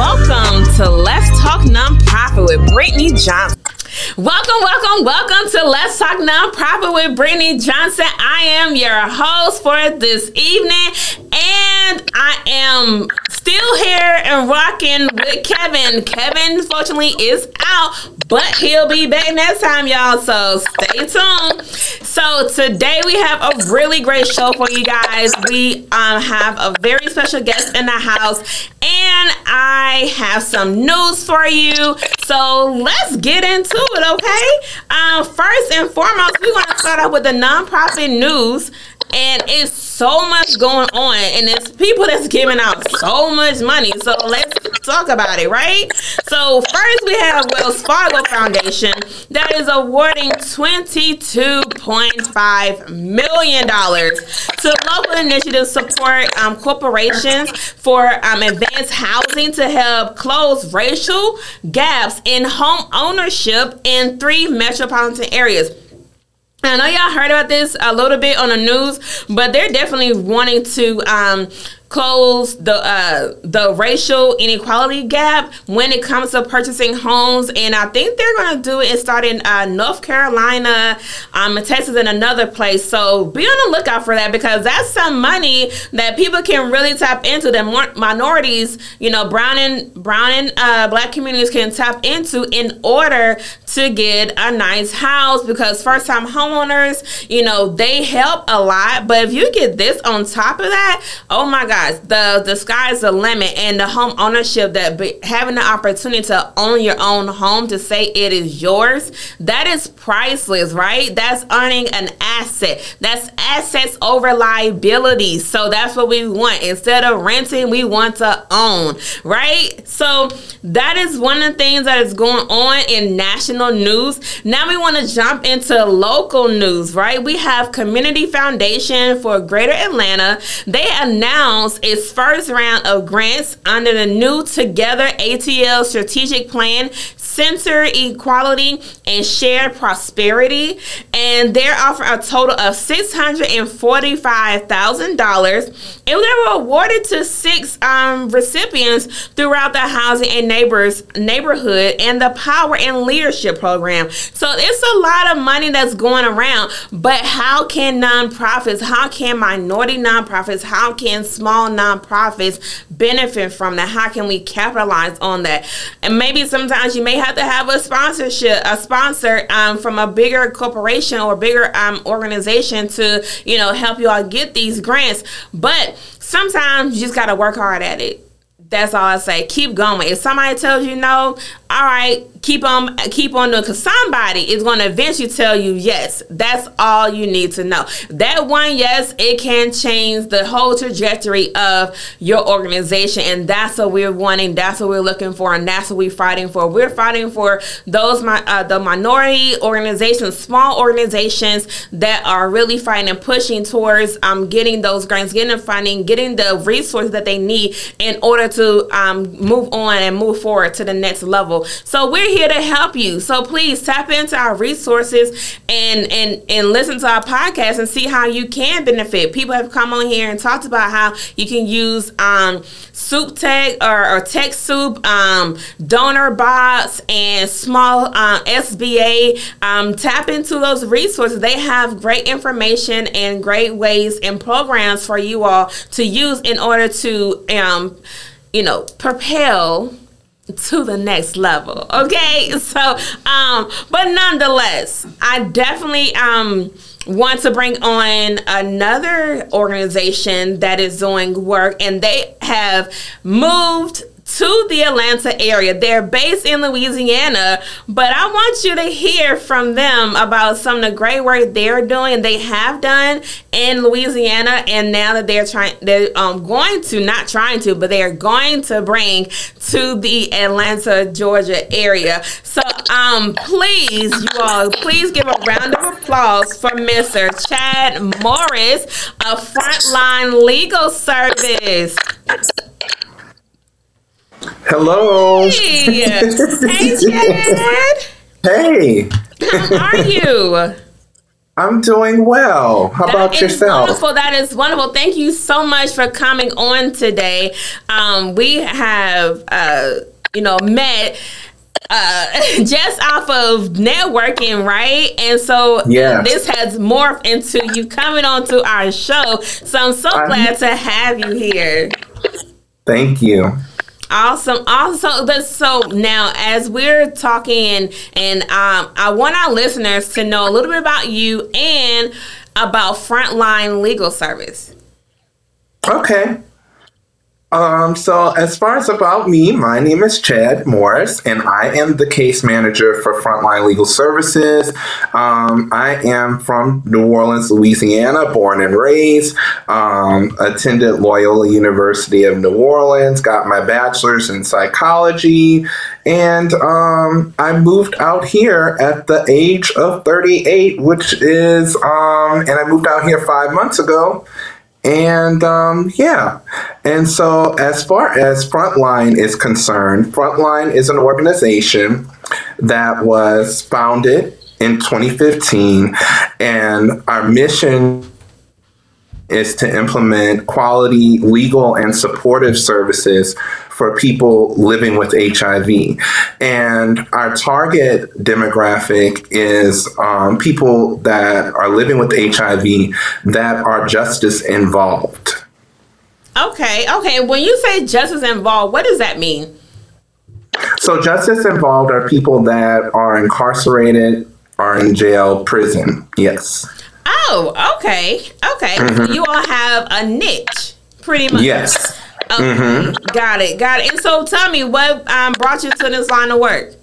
welcome to Let's Talk Nonprofit with Brittany Johnson. Welcome, welcome, welcome to Let's Talk Nonprofit with Brittany Johnson. I am your host for this evening, and I am still here and rocking with Kevin. Kevin, fortunately, is out, but he'll be back next time, y'all. So stay tuned. So today we have a really great show for you guys. We um, have a very special guest in the house, and I have some news for you. So let's get into it, okay? Um, first and foremost, we want to start off with the nonprofit news and it's so much going on and it's people that's giving out so much money. So let's talk about it right? So first we have wells fargo foundation that is awarding 22.5 million dollars to local initiatives support um, corporations for um, advanced housing to help close racial gaps in home ownership in three metropolitan areas I know y'all heard about this a little bit on the news, but they're definitely wanting to um, close the uh, the racial inequality gap when it comes to purchasing homes, and I think they're going to do it and start in uh, North Carolina, um, Texas, and another place. So be on the lookout for that because that's some money that people can really tap into. That minorities, you know, brown and brown and uh, black communities can tap into in order to get a nice house because first time homeowners, you know, they help a lot. But if you get this on top of that, oh my God guys, the the sky's the limit, and the home ownership that be, having the opportunity to own your own home to say it is yours, that is priceless, right? That's earning an asset. That's assets over liabilities. So that's what we want. Instead of renting, we want to own, right? So that is one of the things that is going on in national news. Now we want to jump into local news, right? We have Community Foundation for Greater Atlanta. They announced announced its first round of grants under the new Together ATL strategic plan, Center Equality and Shared Prosperity. And they're offering a total of $645,000. And they were awarded to six um, recipients throughout the housing and neighbors neighborhood and the power and leadership program. So it's a lot of money that's going around. But how can nonprofits, how can minority nonprofits, how can small small nonprofits benefit from that? How can we capitalize on that? And maybe sometimes you may have to have a sponsorship, a sponsor um, from a bigger corporation or bigger um, organization to, you know, help you all get these grants. But sometimes you just got to work hard at it. That's all I say. Keep going. If somebody tells you no, all right, keep on keep on doing because somebody is going to eventually tell you yes. That's all you need to know. That one yes it can change the whole trajectory of your organization and that's what we're wanting that's what we're looking for and that's what we're fighting for. We're fighting for those uh, the minority organizations small organizations that are really fighting and pushing towards um, getting those grants getting the funding getting the resources that they need in order to um, move on and move forward to the next level. So we're here to help you. So please tap into our resources and and and listen to our podcast and see how you can benefit. People have come on here and talked about how you can use um, Soup Tech or, or Tech Soup, um, Donor Box, and small um, SBA. Um, tap into those resources. They have great information and great ways and programs for you all to use in order to, um, you know, propel to the next level. Okay, so um, but nonetheless, I definitely um want to bring on another organization that is doing work, and they have moved to the Atlanta area. They're based in Louisiana, but I want you to hear from them about some of the great work they're doing they have done in Louisiana and now that they're trying they're um, going to not trying to, but they're going to bring to the Atlanta, Georgia area. So um please you all please give a round of applause for Mr. Chad Morris, a frontline legal service. Hello. Hey, hey, Chad. Hey. How are you? I'm doing well. How That about is yourself? Wonderful. That is wonderful. Thank you so much for coming on today. Um, we have, uh, you know, met uh, just off of networking, right? And so Yes. this has morphed into you coming on to our show. So I'm so I'm- glad to have you here. Thank you. Awesome, awesome. But so now, as we're talking, and um, I want our listeners to know a little bit about you and about Frontline Legal Service. Okay. Um, so as far as about me, my name is Chad Morris, and I am the case manager for Frontline Legal Services. Um, I am from New Orleans, Louisiana, born and raised. Um, attended Loyola University of New Orleans, got my bachelor's in psychology, and um, I moved out here at the age of 38, which is, um, and I moved out here five months ago. And um, yeah, and so as far as Frontline is concerned, Frontline is an organization that was founded in 2015, and our mission is to implement quality legal and supportive services for people living with HIV. And our target demographic is um, people that are living with HIV that are justice involved. Okay, okay. When you say justice involved, what does that mean? So, justice involved are people that are incarcerated, are in jail, prison. Yes. Oh, okay, okay. So you all have a niche, pretty much. Yes. Okay, got it, got it. And so, tell me, what um, brought you to this line of work?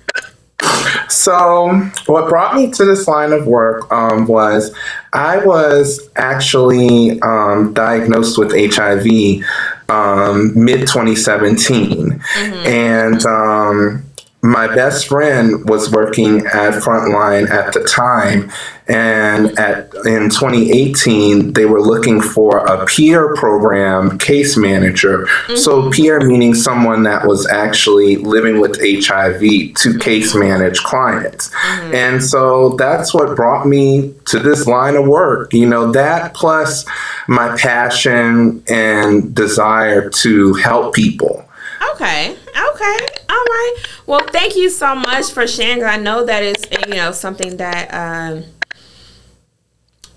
So, what brought me to this line of work um, was I was actually um, diagnosed with HIV um, mid 2017. And um, my best friend was working at Frontline at the time. And at in 2018, they were looking for a peer program case manager. Mm-hmm. So, peer meaning someone that was actually living with HIV to case manage clients. Mm-hmm. And so that's what brought me to this line of work. You know, that plus my passion and desire to help people. Okay, okay, right. Well, thank you so much for sharing. I know that it's you know something that um,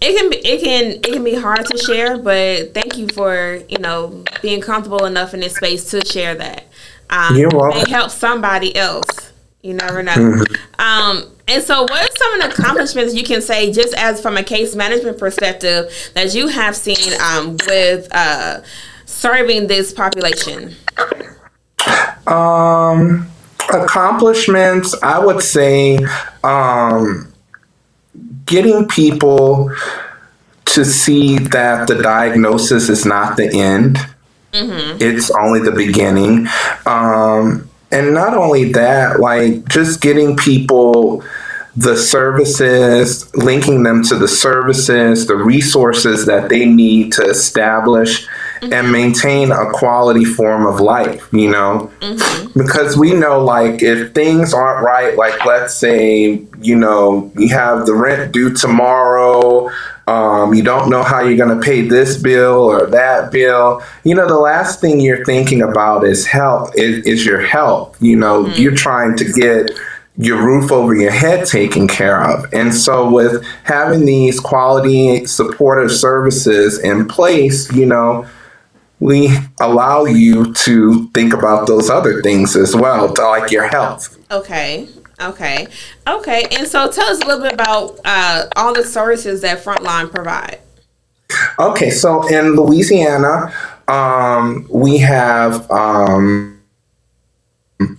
it can be it can it can be hard to share, but thank you for you know being comfortable enough in this space to share that. Um, You're welcome. May help somebody else. You never know. Um, and so, what are some of the accomplishments you can say, just as from a case management perspective, that you have seen um, with uh, serving this population? Um, accomplishments, I would say, um, getting people to see that the diagnosis is not the end. It's only the beginning. Um, and not only that, like just getting people the services, linking them to the services, the resources that they need to establish and maintain a quality form of life, you know? Because we know, like, if things aren't right, like, let's say, you know, you have the rent due tomorrow, um, you don't know how you're going to pay this bill or that bill. You know, the last thing you're thinking about is health, is, is your health. You know, you're trying to get your roof over your head taken care of. And so, with having these quality supportive services in place, you know, we allow you to think about those other things as well, to like your health. Okay. Okay. Okay. And so tell us a little bit about uh, all the services that Frontline provide. Okay, so in Louisiana, um, we have um,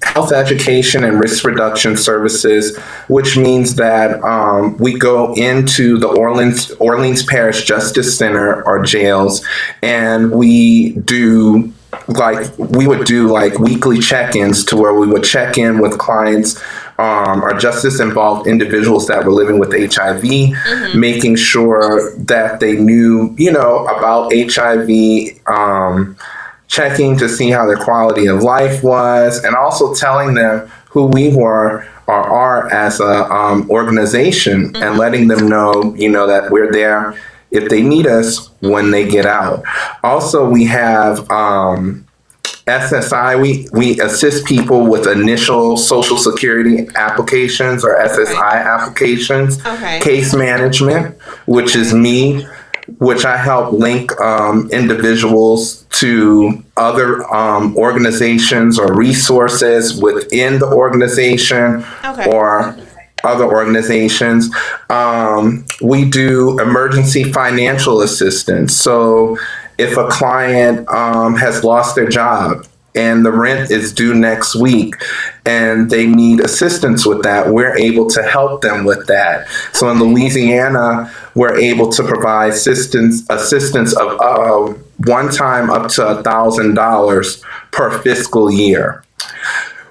health education and risk reduction services, which means that um, we go into the Orleans Orleans Parish Justice Center or jails, and we do like we would do like weekly check-ins to where we would check in with clients um, or justice involved individuals that were living with HIV, making sure that they knew, you know, about HIV, um, checking to see how their quality of life was, and also telling them who we were or are as a um, organization and letting them know, you know, that we're there if they need us when they get out. Also, we have um, SSI. We we assist people with initial Social Security applications or SSI applications. Okay. Case management, which is me, which I help link um, individuals to other um, organizations or resources within the organization Okay. or other organizations. Um, we do emergency financial assistance. So if a client um, has lost their job and the rent is due next week and they need assistance with that, we're able to help them with that. So in Louisiana, we're able to provide assistance assistance of uh, one time up to a thousand dollars per fiscal year.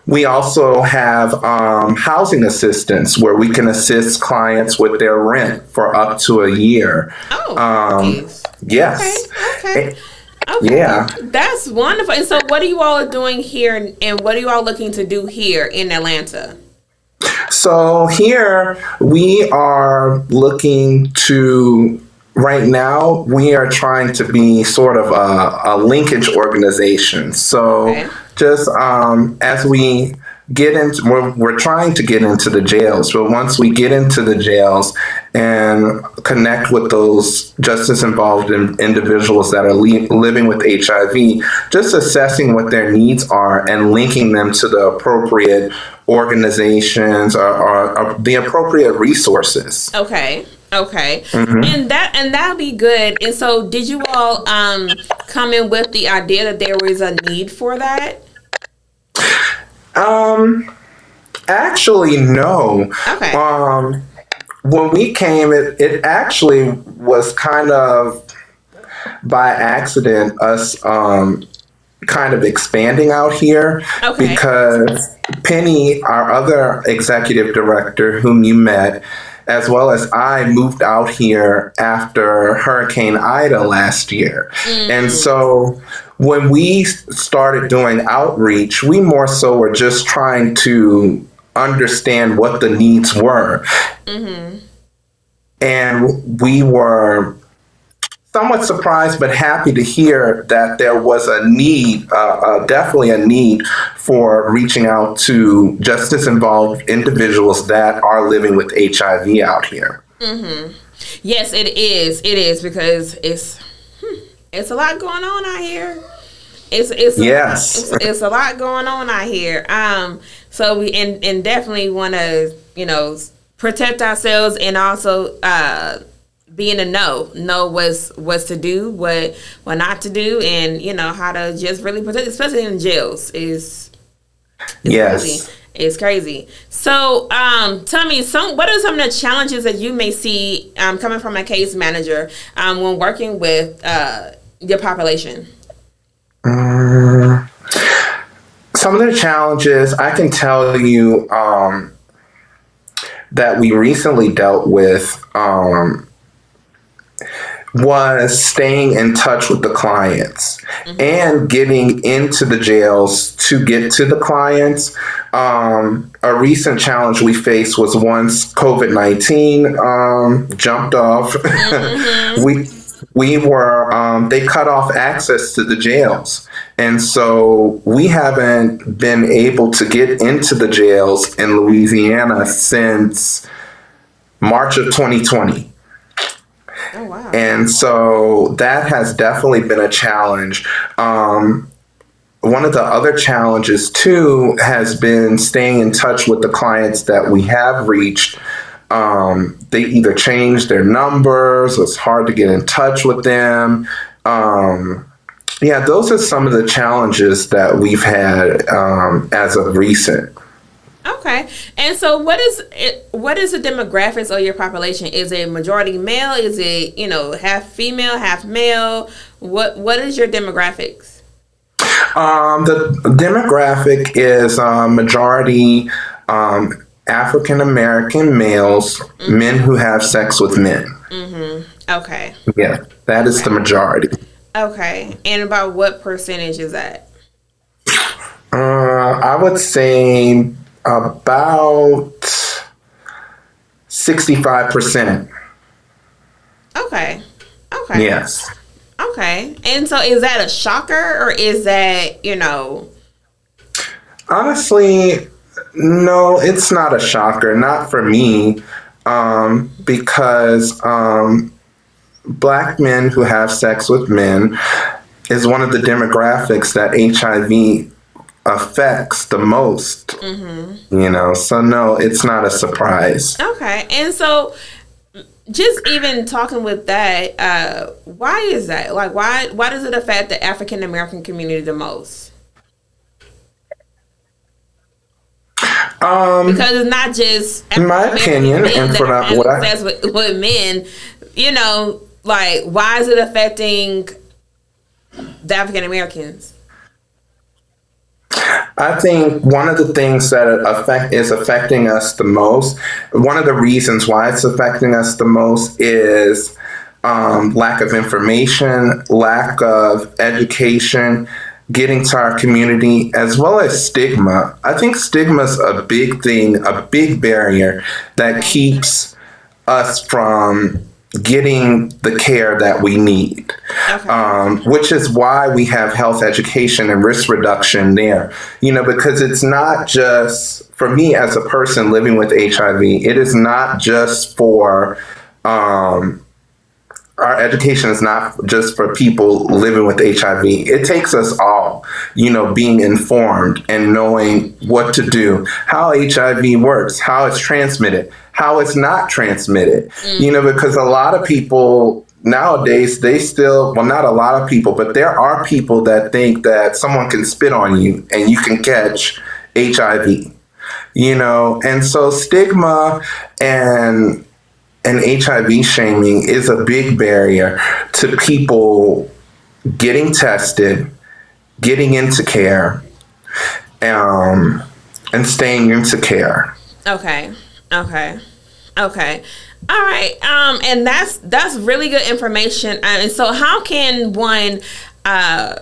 We also have um, housing assistance where we can assist clients with their rent for up to a year. Oh, Um. Yes. okay. Okay. Yeah. That's wonderful. And so, what are you all doing here, and what are you all looking to do here in Atlanta? So here we are looking to. Right now, we are trying to be sort of a, a linkage organization. So, Okay. just um, as we get into, we're, we're trying to get into the jails, but once we get into the jails and connect with those justice involved in individuals that are li- living with HIV, just assessing what their needs are and linking them to the appropriate organizations or, or, or the appropriate resources. Okay. Okay. And that and that'll be good. And so, did you all um come in with the idea that there was a need for that? Um, actually, no. Okay. Um, when we came, it, it actually was kind of by accident us um, kind of expanding out here Okay. because Penny, our other executive director, whom you met, as well as I moved out here after Hurricane Ida last year. And mm. so when we started doing outreach, we more so were just trying to understand what the needs were. Mm-hmm. And we were somewhat surprised but happy to hear that there was a need, uh, uh, definitely a need for reaching out to justice involved individuals that are living with HIV out here. Yes, it is. It is because it's hmm, it's a lot going on out here. It's it's Yes. it's, it's a lot going on out here. Um, so we and and definitely want to you know protect ourselves and also uh be a know, know what's what's to do, what what not to do, and you know how to just really protect, especially in jails. Is yes. crazy. It's crazy. So, um, tell me, some what are some of the challenges that you may see um, coming from a case manager um, when working with uh, your population? Mm, some of the challenges I can tell you um, that we recently dealt with um, was staying in touch with the clients and getting into the jails to get to the clients. Um, a recent challenge we faced was once COVID 19 um, jumped off, we we were um, they cut off access to the jails. And so we haven't been able to get into the jails in louisiana since march of 2020 Oh wow! and so that has definitely been a challenge. Um, one of the other challenges too has been staying in touch with the clients that we have reached. Um, they either change their numbers it's hard to get in touch with them. Um, yeah those are some of the challenges that we've had um, as of recent Okay, and so what is it? What is the demographics of your population? Is it majority male? Is it you know half female, half male? What What is your demographics? Um, the demographic is um, majority um, African American males, men who have sex with men. Okay, Yeah, that is the majority. okay, and about what percentage is that? Uh, I would say About 65%. Okay. Okay. Yes. Okay. And so is that a shocker or is that, you know, Honestly, no, it's not a shocker. Not for me, um, because um, black men who have sex with men is one of the demographics that HIV affects the most. You know, so no, it's not a surprise. okay. And so just even talking with that, uh, why is that? Like why why does it affect the African American community the most? Um, Because it's not just In my opinion, and are having what I- with, with men, you know, like why is it affecting the African Americans? I think one of the things that affect is affecting us the most. One of the reasons why it's affecting us the most is um, lack of information, lack of education, getting to our community, as well as stigma. I think stigma is a big thing, a big barrier that keeps us from getting the care that we need Okay. um, which is why we have health education and risk reduction there. You know, because it's not just for me as a person living with HIV, it is not just for. Um, our education is not just for people living with HIV. It takes us all, you know, being informed and knowing what to do, how HIV works, how it's transmitted, how it's not transmitted. Mm. You know, because a lot of people nowadays they still well not a lot of people, but there are people that think that someone can spit on you and you can catch HIV. You know, and so stigma and and HIV shaming is a big barrier to people getting tested, getting into care, um, and staying into care. Okay. Okay. Okay. All right. Um, and that's that's really good information. And so, how can one uh,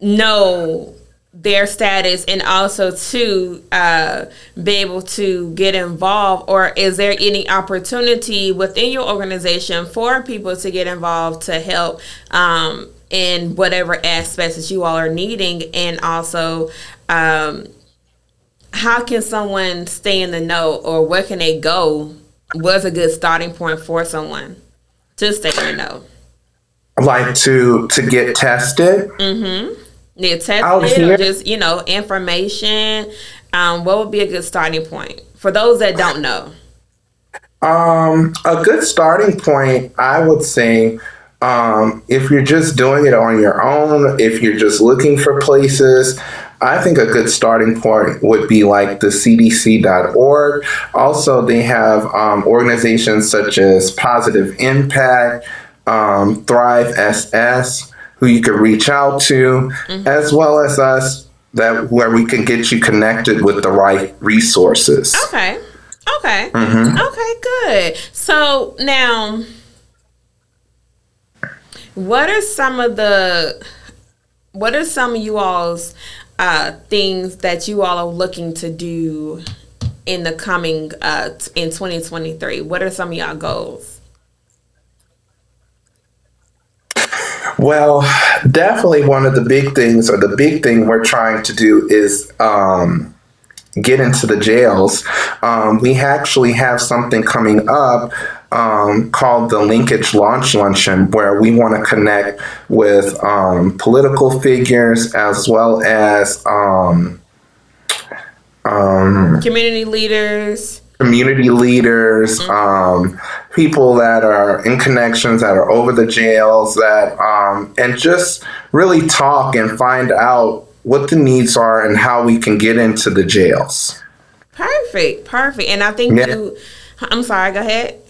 know their status and also to uh, be able to get involved? Or is there any opportunity within your organization for people to get involved to help? Um, in whatever aspects that you all are needing, and also um, how can someone stay in the know or where can they go was a good starting point for someone to stay in the know Like to to get tested. get Tested or here- just you know information um, what would be a good starting point for those that don't know Um, a good starting point, I would say, um, if you're just doing it on your own, if you're just looking for places, I think a good starting point would be like the CDC.org. Also, they have um, organizations such as Positive Impact, um, Thrive SS, who you can reach out to, as well as us, that where we can get you connected with the right resources. okay. Okay. Mm-hmm. okay good. So now what are some of the what are some of you all's uh, things that you all are looking to do in the coming uh, t- in 2023 what are some of y'all goals Well, definitely one of the big things, or the big thing we're trying to do is um, get into the jails. Um, we actually have something coming up um, called the Linkage Launch Luncheon, where we want to connect with um, political figures as well as um, community leaders community leaders, um, people that are in connections that are over the jails, that um, and just really talk and find out what the needs are and how we can get into the jails. perfect perfect and i think Yeah. you i'm sorry go ahead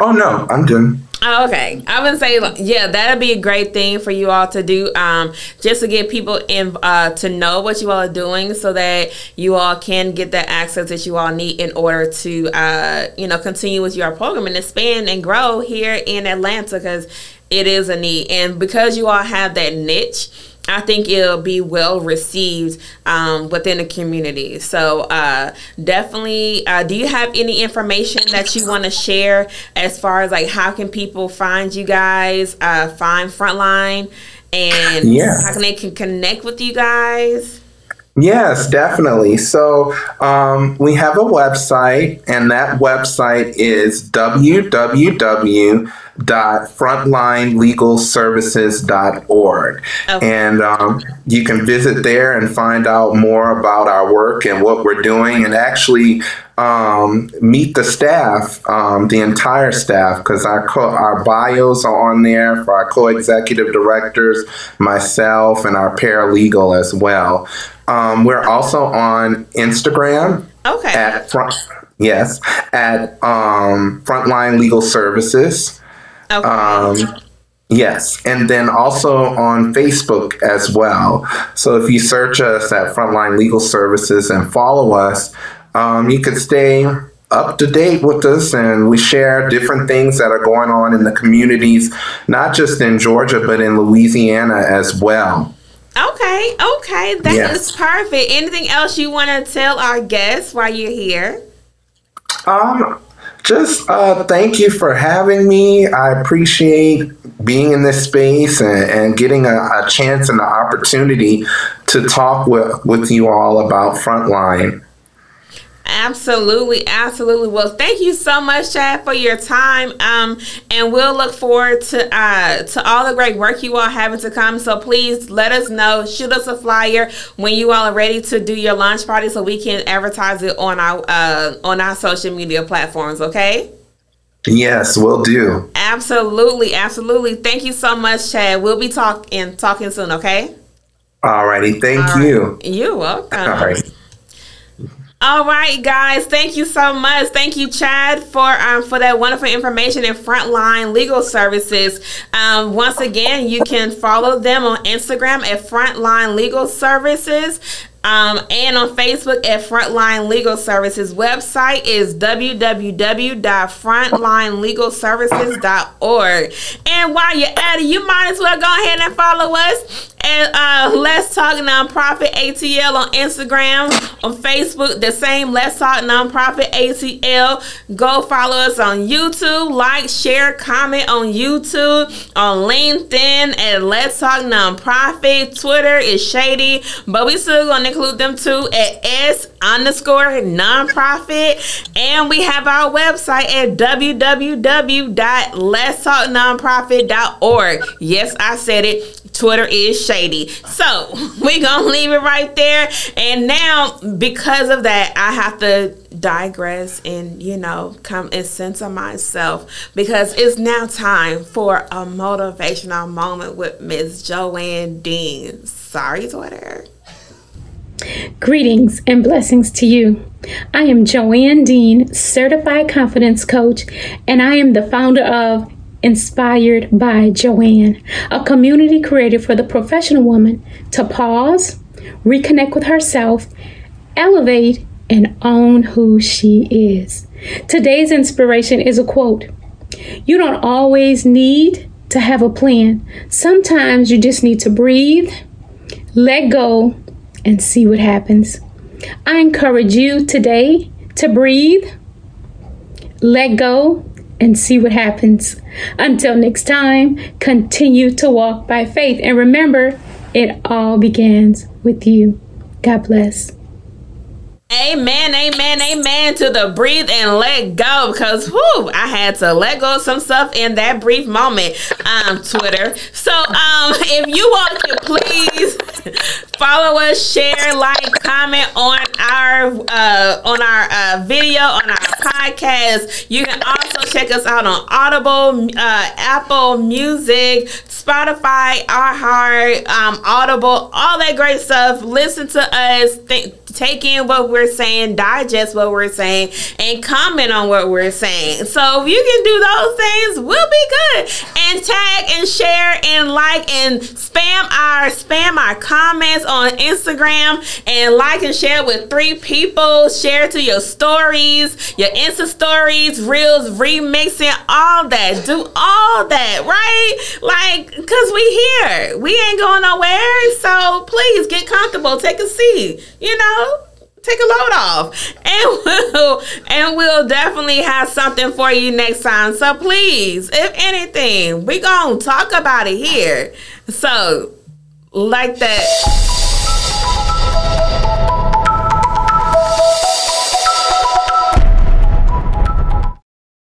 Oh no, I'm done. Oh, okay. I would say, yeah, that'd be a great thing for you all to do, um, just to get people in uh, to know what you all are doing, so that you all can get the access that you all need in order to, uh, you know, continue with your program and expand and grow here in Atlanta because it is a need, and because you all have that niche. I think it'll be well received um, within the community. So uh, definitely, uh, do you have any information that you want to share as far as like how can people find you guys, uh, find Frontline, and Yeah. how can they can connect with you guys? Yes, definitely. So um, we have a website, and that website is www.frontlinelegalservices.org. Okay. And um, you can visit there and find out more about our work and what we're doing, and actually um, meet the staff, um, the entire staff, because our co- our bios are on there for our co-executive directors, myself, and our paralegal as well. Um, we're also on Instagram Okay. at front, yes, at um, Frontline Legal Services. Okay. Um, yes, and then also on Facebook as well. So if you search us at Frontline Legal Services and follow us, um, you could stay up to date with us and we share different things that are going on in the communities, not just in Georgia, but in Louisiana as well. Okay, okay, that is Yes. perfect. Anything else you want to tell our guests while you're here? Um, just uh, thank you for having me. I appreciate being in this space and, and getting a, a chance and the opportunity to talk with, with you all about Frontline. Absolutely, absolutely. Well, thank you so much, Chad, for your time. Um, and we'll look forward to uh to all the great work you all having to come. So please let us know, shoot us a flyer when you all are ready to do your launch party, so we can advertise it on our uh on our social media platforms. Okay. Yes, we'll do. Absolutely, absolutely. Thank you so much, Chad. We'll be talking talking soon. Okay. Alrighty, thank All right. you. You're welcome. All right. All right, guys. Thank you so much. Thank you, Chad, for um, for that wonderful information in Frontline Legal Services. Um, once again, you can follow them on Instagram at Frontline Legal Services. Um, and on Facebook at Frontline Legal Services. Website is www.frontlinelegalservices.org. And while you're at it, you might as well go ahead and follow us at uh, Let's Talk Nonprofit ATL on Instagram, on Facebook, the same Let's Talk Nonprofit ATL. Go follow us on YouTube, like, share, comment on YouTube, on LinkedIn at Let's Talk Nonprofit. Twitter is shady, but we still gonna include them too at S underscore nonprofit. And we have our website at www.letstalknonprofit.org. Yes, I said it. Twitter is shady. So we're gonna leave it right there. And now, because of that, I have to digress and you know come and center myself because it's now time for a motivational moment with Miss Joanne Dean. Sorry, Twitter. Greetings and blessings to you. I am Joanne Dean, certified confidence coach, and I am the founder of Inspired by Joanne, a community created for the professional woman to pause, reconnect with herself, elevate, and own who she is. Today's inspiration is a quote You don't always need to have a plan, sometimes you just need to breathe, let go, and see what happens. I encourage you today to breathe, let go, and see what happens. Until next time, continue to walk by faith. And remember, it all begins with you. God bless. Amen, amen, amen to the breathe and let go because whoo, I had to let go of some stuff in that brief moment. Um, Twitter. So um, if you all can please follow us, share, like, comment on our uh, on our uh, video on our podcast. You can also check us out on Audible, uh, Apple Music, Spotify, iHeart, um, Audible, all that great stuff. Listen to us. Think, take in what we're saying, digest what we're saying, and comment on what we're saying. So if you can do those things, we'll be good. And tag and share and like and spam our spam our comments on Instagram and like and share with three people, share to your stories, your Insta stories, reels, remixing, all that. Do all that, right? Like, cause we here. We ain't going nowhere. So please get comfortable. Take a seat. You know? Take a load off. And we'll and we'll definitely have something for you next time. So please if anything we gonna talk about it here. So like that